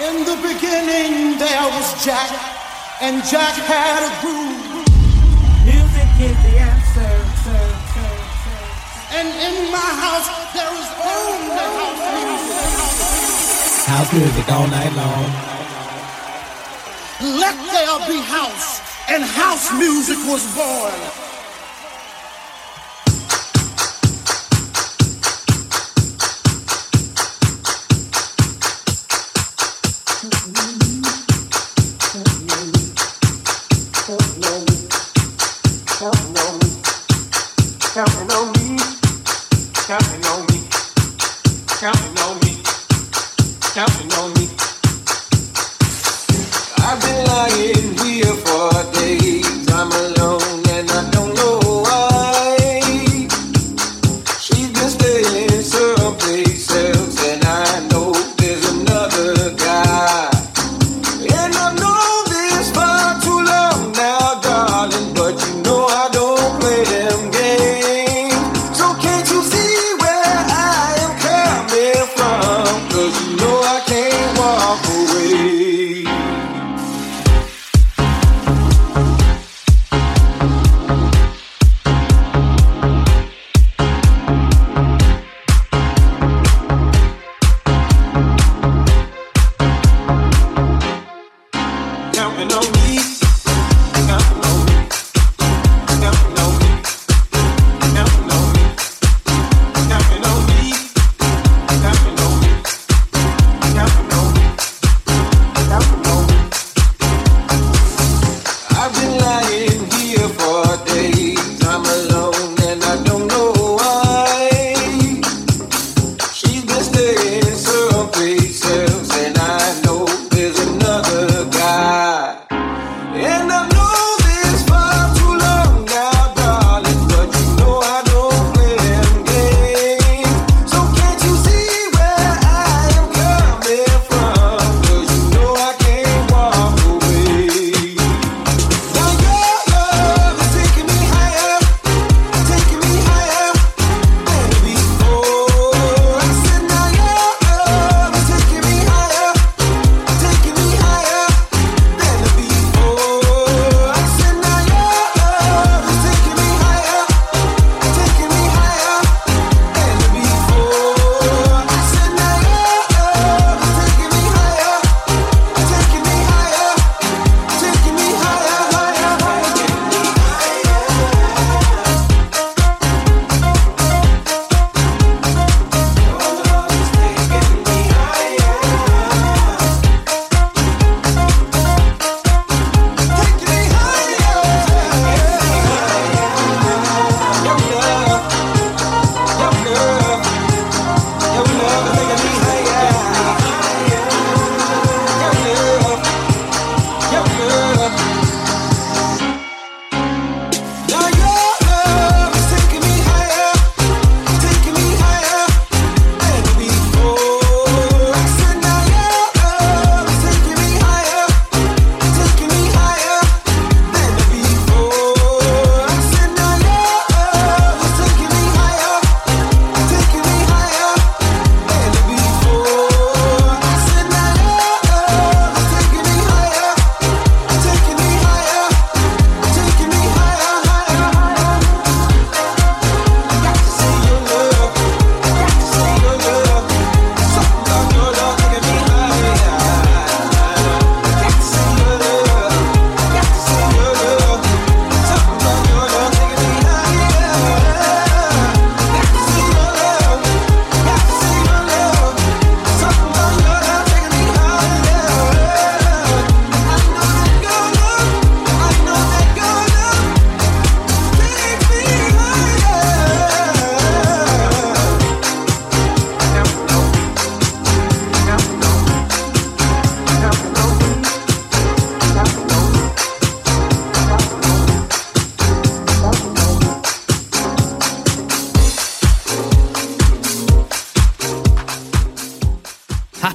In the beginning, there was Jack, and Jack had a groove. Music is the answer. And in my house, there is only house music. House music all night long. Let there be house, and house music was born.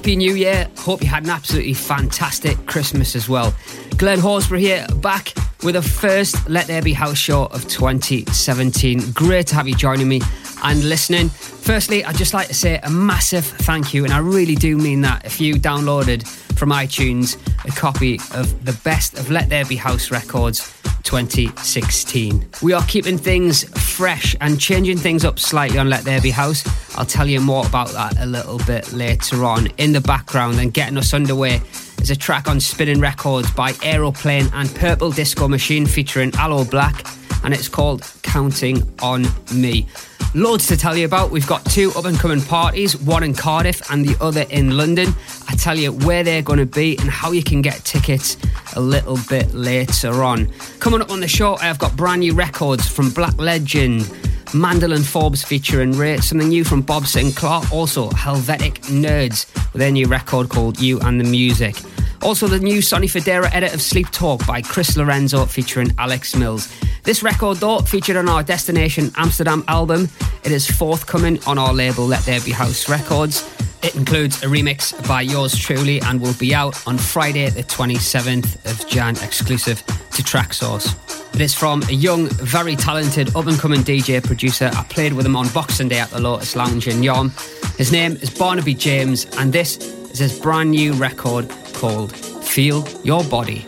Hope you had an absolutely fantastic Christmas as well. Glenn Horsburgh here, back with a first Let There Be House show of 2017. Great to have you joining me and listening. Firstly, I'd just like to say a massive thank you, and I really do mean that. If you downloaded from iTunes a copy of the best of Let There Be House records 2016. We are keeping things fresh and changing things up slightly on Let There Be House. I'll tell you more about that a little bit later on. In the background and getting us underway is a track on Spinnin' Records by Aeroplane and Purple Disco Machine featuring Aloe Blacc, and it's called Counting on Me. Loads to tell you about. We've got two up and coming parties, one in Cardiff and the other in London. I tell you where they're going to be and how you can get tickets a little bit later on. Coming up on the show, I've got brand new records from Black Legend. Mandolin Forbes featuring Ray, something new from Bob Sinclar, also Helvetic Nerds with their new record called You and the Music. Also, the new Sonny Fodera edit of Sleep Talk by Chris Lorenzo featuring Alex Mills. This record, though, featured on our Destination Amsterdam album. It is forthcoming on our label Let There Be House Records. It includes a remix by yours truly and will be out on Friday, the 27th of Jan, exclusive to Traxsource. It is from a young, very talented, up and coming DJ producer. I played with him on Boxing Day at the Lotus Lounge in Yarm. His name is Barnaby James, and this is his brand new record called Feel Your Body.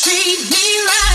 treat me right.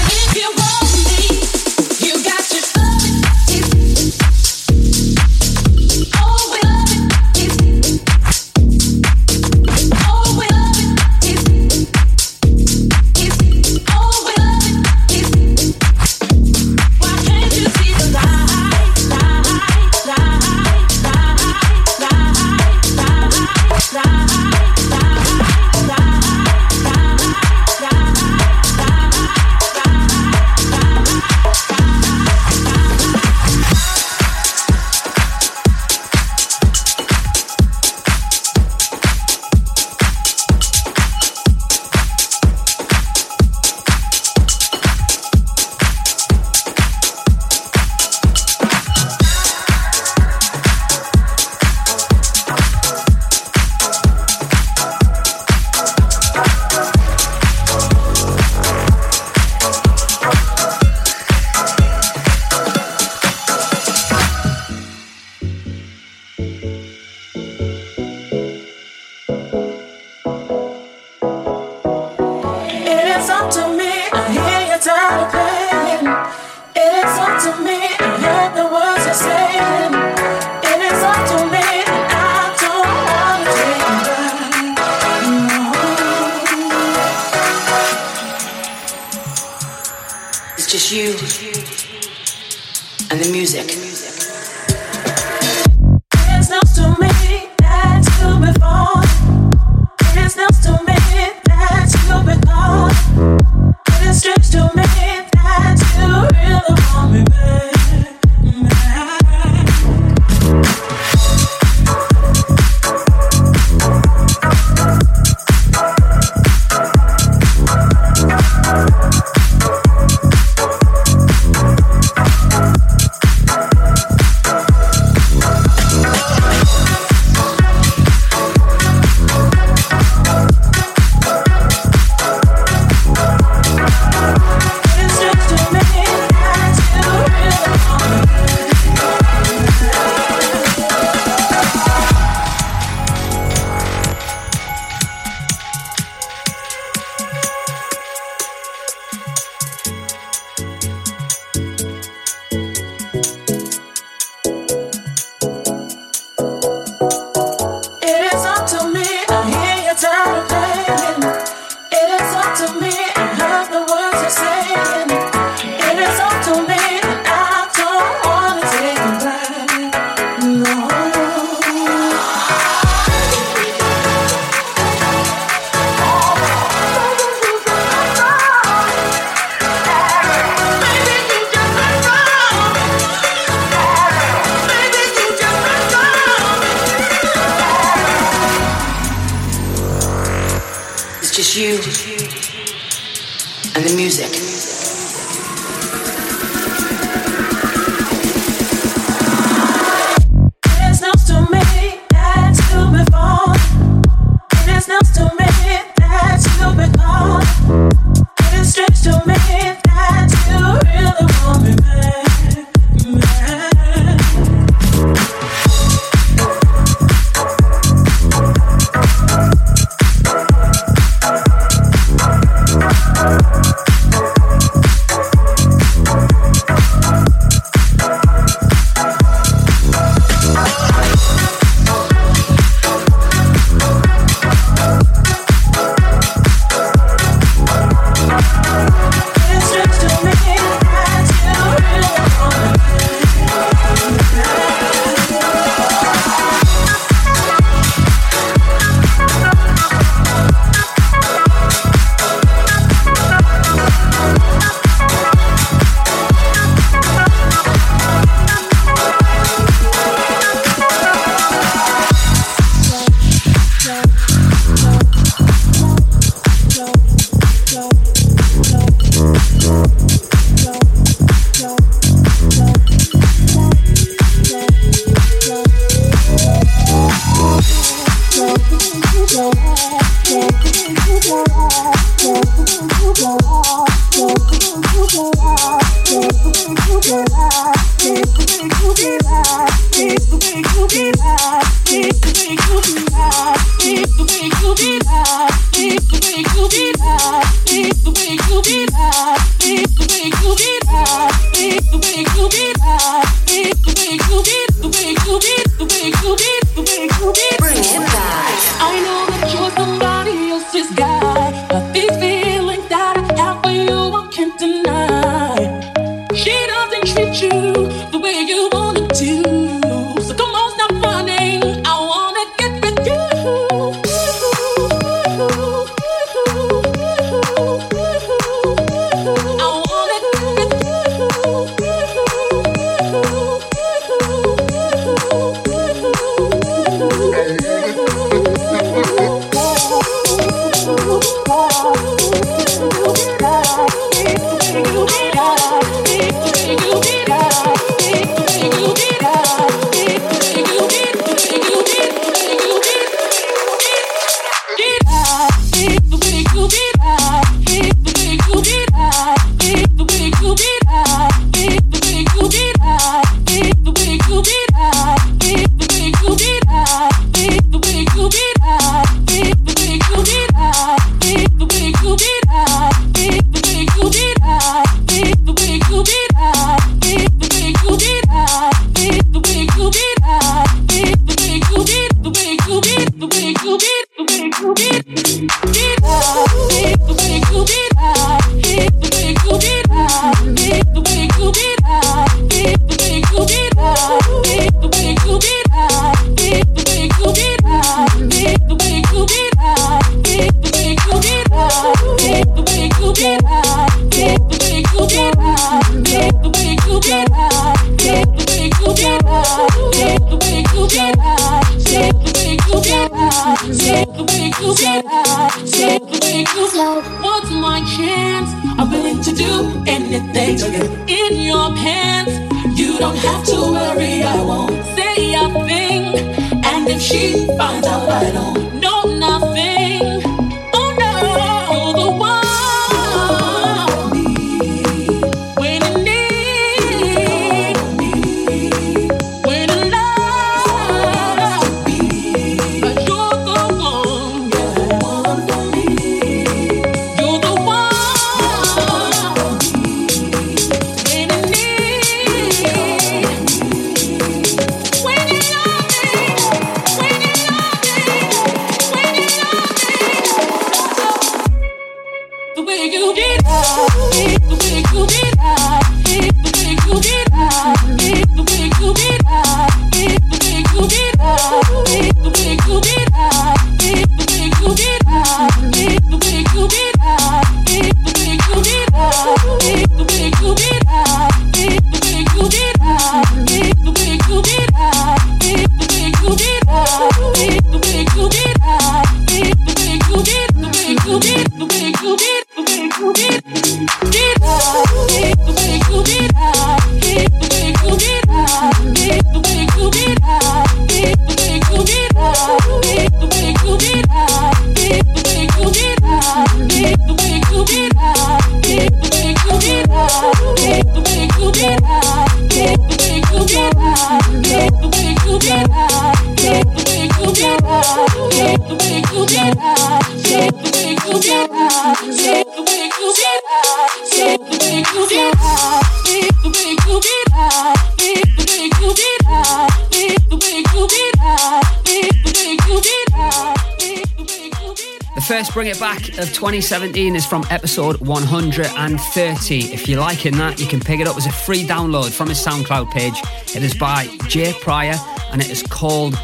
Bring It Back of 2017 is from episode 130. If you're liking that, you can pick it up as a free download from his SoundCloud page. It is by Jay Pryor and it is called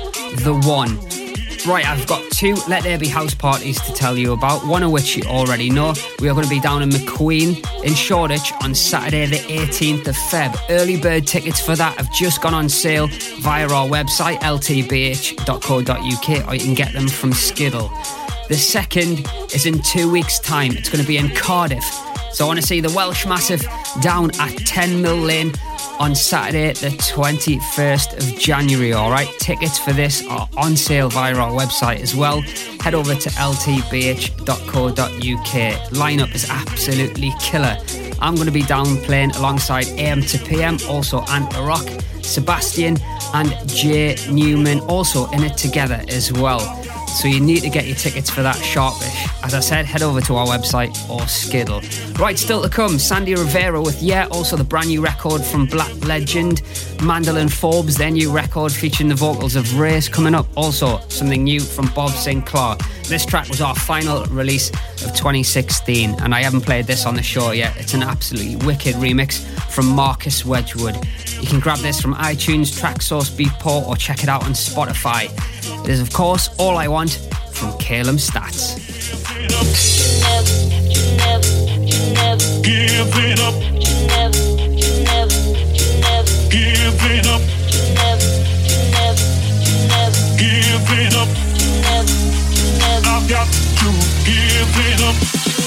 The One. Right, I've got two Let There Be House parties to tell you about, one of which you already know. We are going to be down in McQueen in Shoreditch on Saturday, the 18th of Feb. Early bird tickets for that have just gone on sale via our website, ltbh.co.uk, or you can get them from Skiddle. The second is in two weeks' time. It's going to be in Cardiff. So I want to see the Welsh Massive down at 10 Mill Lane on Saturday, the 21st of January. All right, tickets for this are on sale via our website as well. Head over to ltbh.co.uk. Lineup is absolutely killer. I'm going to be down playing alongside AM to PM, also Anta Rock, Sebastian, and Jay Newman also in it together as well. So you need to get your tickets for that sharpish. As I said, head over to our website or Skiddle. Right, still to come, Sandy Rivera with Yeah, also the brand new record from Black Legend, Mandolin Forbes, their new record featuring the vocals of Race coming up. Also, something new from Bob Sinclar. This track was our final release of 2016, and I haven't played this on the show yet. It's an absolutely wicked remix from Marcus Wedgwood. You can grab this from iTunes, Traxsource, Beatport, or check it out on Spotify. It is, of course, All I Want from Calum Stats. Up. Up. Up. I've got to give it up.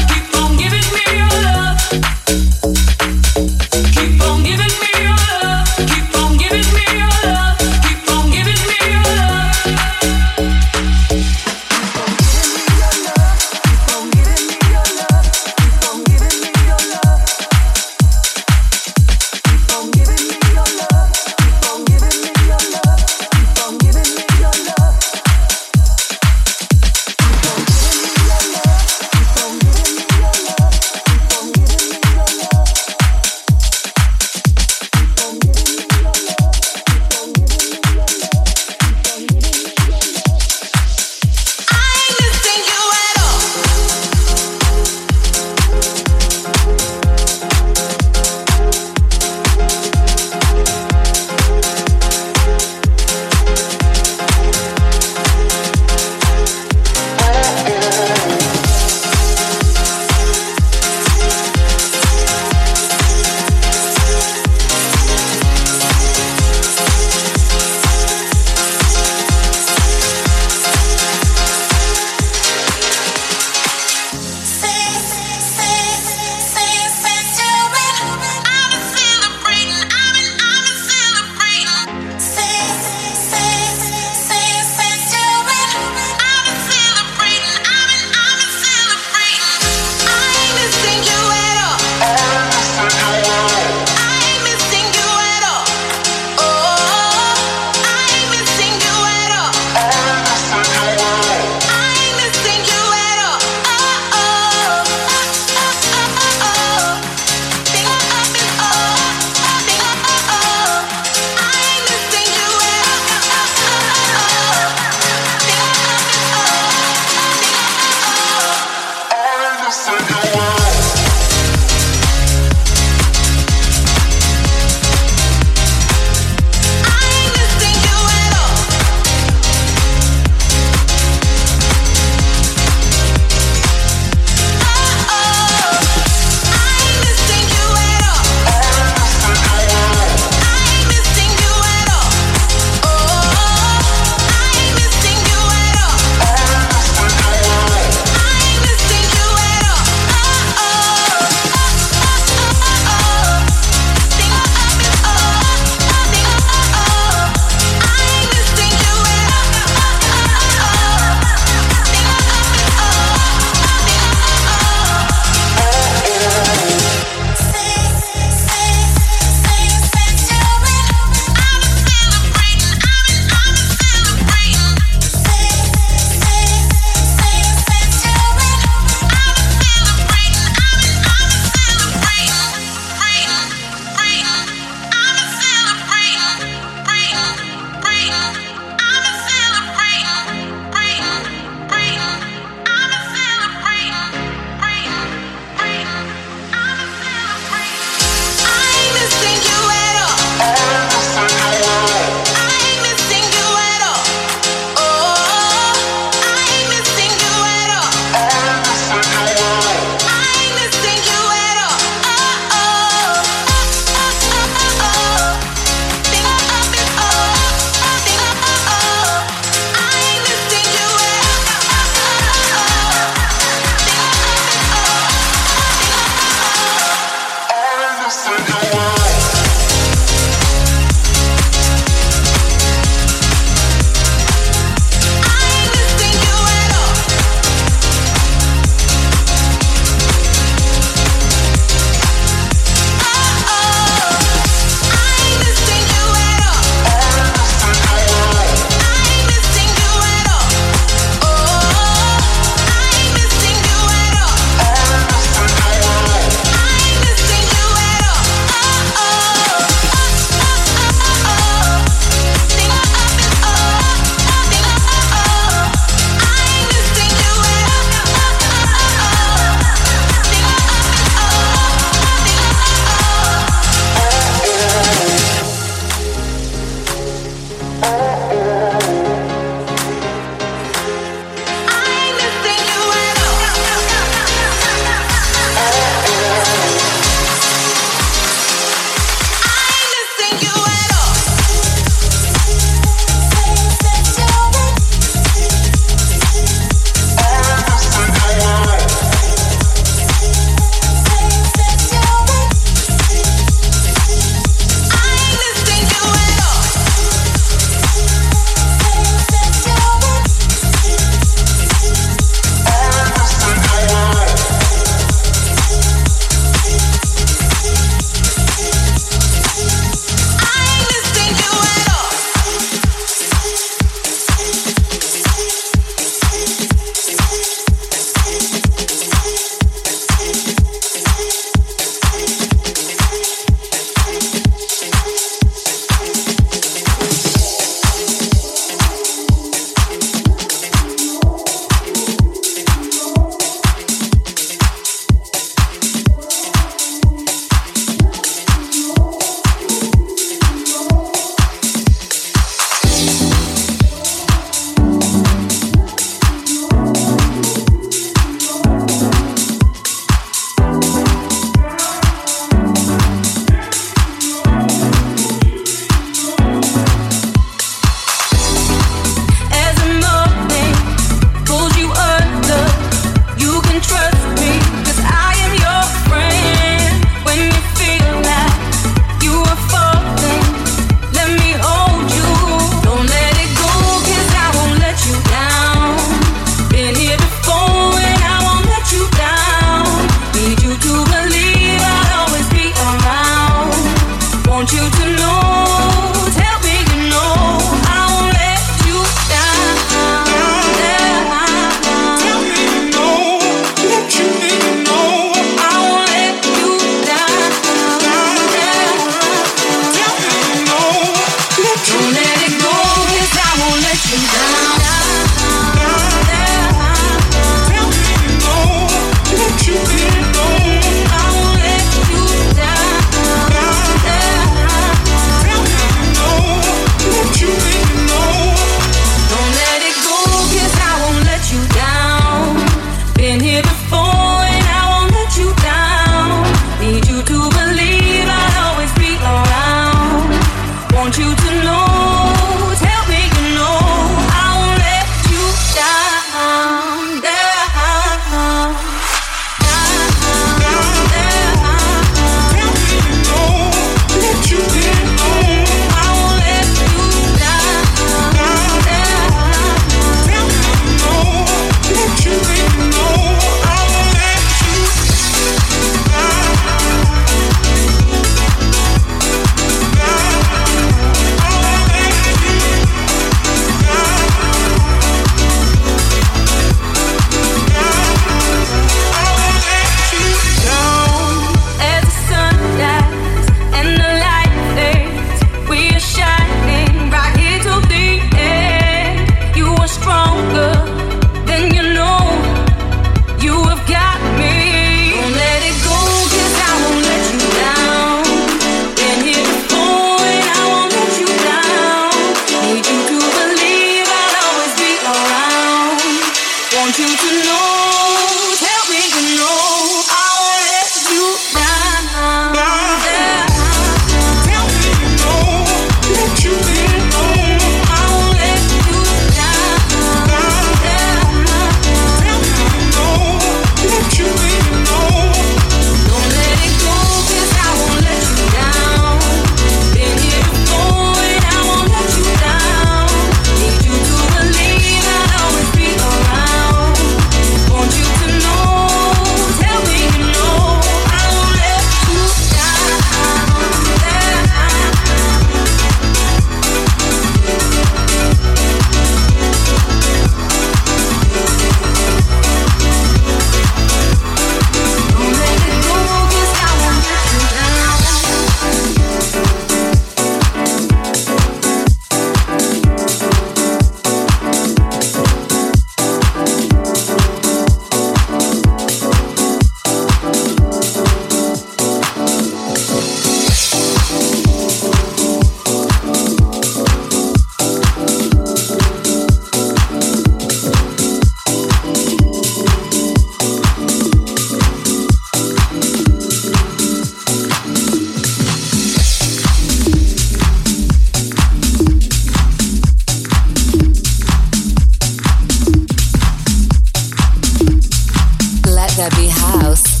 Chevy House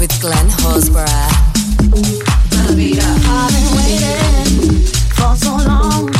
with Glenn Horsburgh. I've been waiting for so long.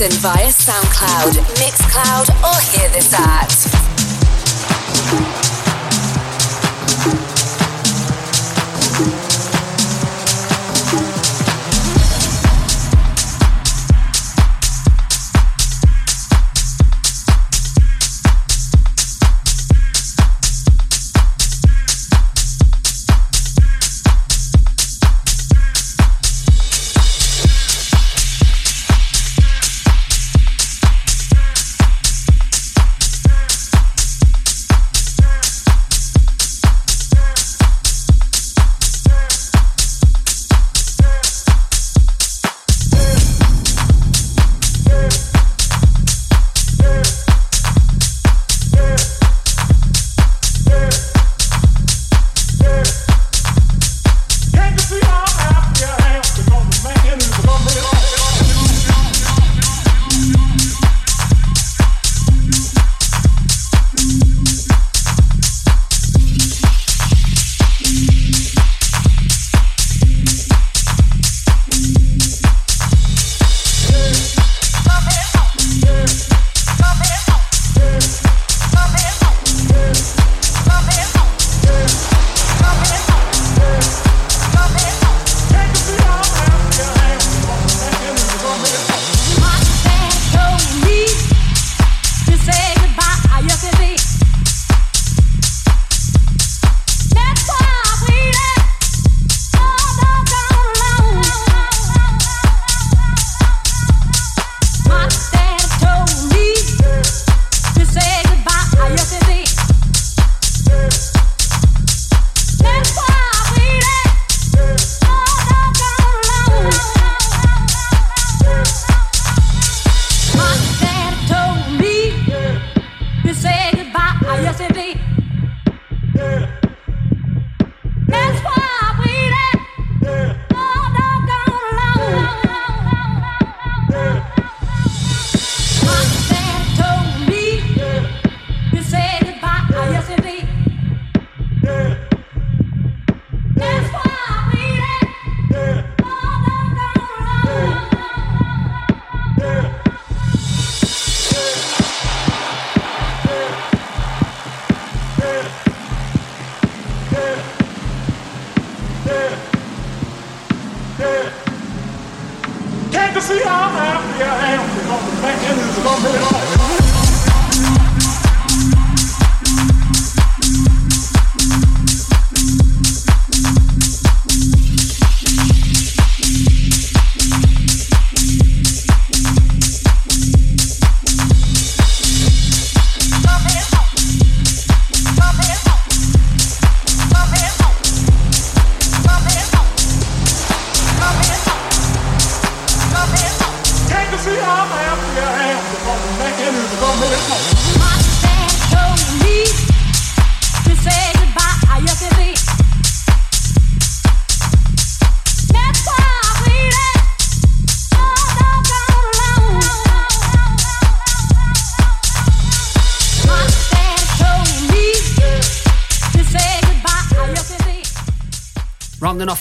listen via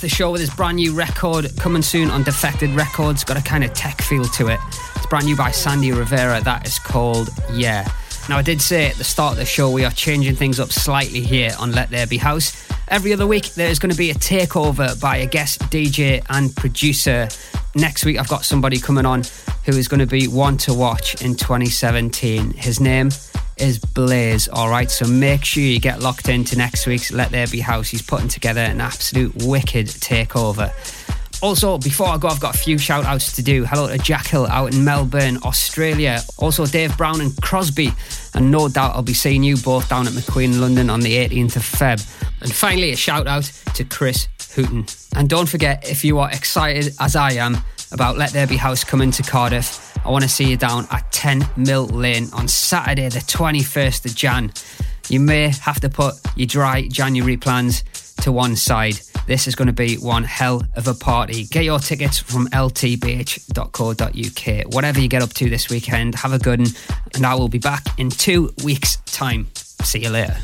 the show with his brand new record coming soon on Defected Records. Got a kind of tech feel to it. It's brand new by Sandy Rivera. That is called Yeah. Now, I did say at the start of the show we are changing things up slightly here on Let There Be House. Every other week, there is going to be a takeover by a guest DJ and producer. Next week, I've got somebody coming on who is going to be one to watch in 2017. His name is Blaze. All right, so make sure you get locked into next week's Let There Be House. He's putting together an absolute wicked takeover. Also, before I go, I've got a few shout outs to do. Hello to Jack Hill out in Melbourne, Australia. Also, Dave Brown and Crosby. And no doubt I'll be seeing you both down at McQueen, London on the 18th of Feb. And finally, a shout out to Chris Hooton. And don't forget, if you are excited as I am about Let There Be House coming to Cardiff, I want to see you down at 10 Mill Lane on Saturday, the 21st of Jan. You may have to put your dry January plans to one side. This is going to be one hell of a party. Get your tickets from ltbh.co.uk. Whatever you get up to this weekend, have a good one, and I will be back in two weeks' time. See you later.